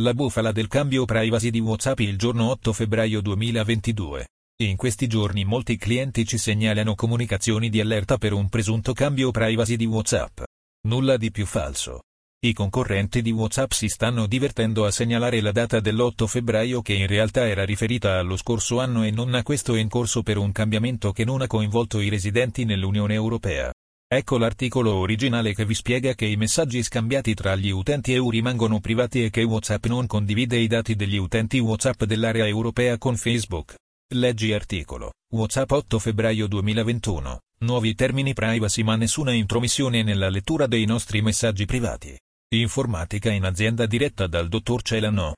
La bufala del cambio privacy di WhatsApp il giorno 8 febbraio 2022. In questi giorni molti clienti ci segnalano comunicazioni di allerta per un presunto cambio privacy di WhatsApp. Nulla di più falso. I concorrenti di WhatsApp si stanno divertendo a segnalare la data dell'8 febbraio che in realtà era riferita allo scorso anno e non a questo in corso per un cambiamento che non ha coinvolto i residenti nell'Unione Europea. Ecco l'articolo originale che vi spiega che i messaggi scambiati tra gli utenti EU rimangono privati e che WhatsApp non condivide i dati degli utenti WhatsApp dell'area europea con Facebook. Leggi articolo. WhatsApp 8 febbraio 2021. Nuovi termini privacy ma nessuna intromissione nella lettura dei nostri messaggi privati. Informatica in azienda diretta dal dottor Celano.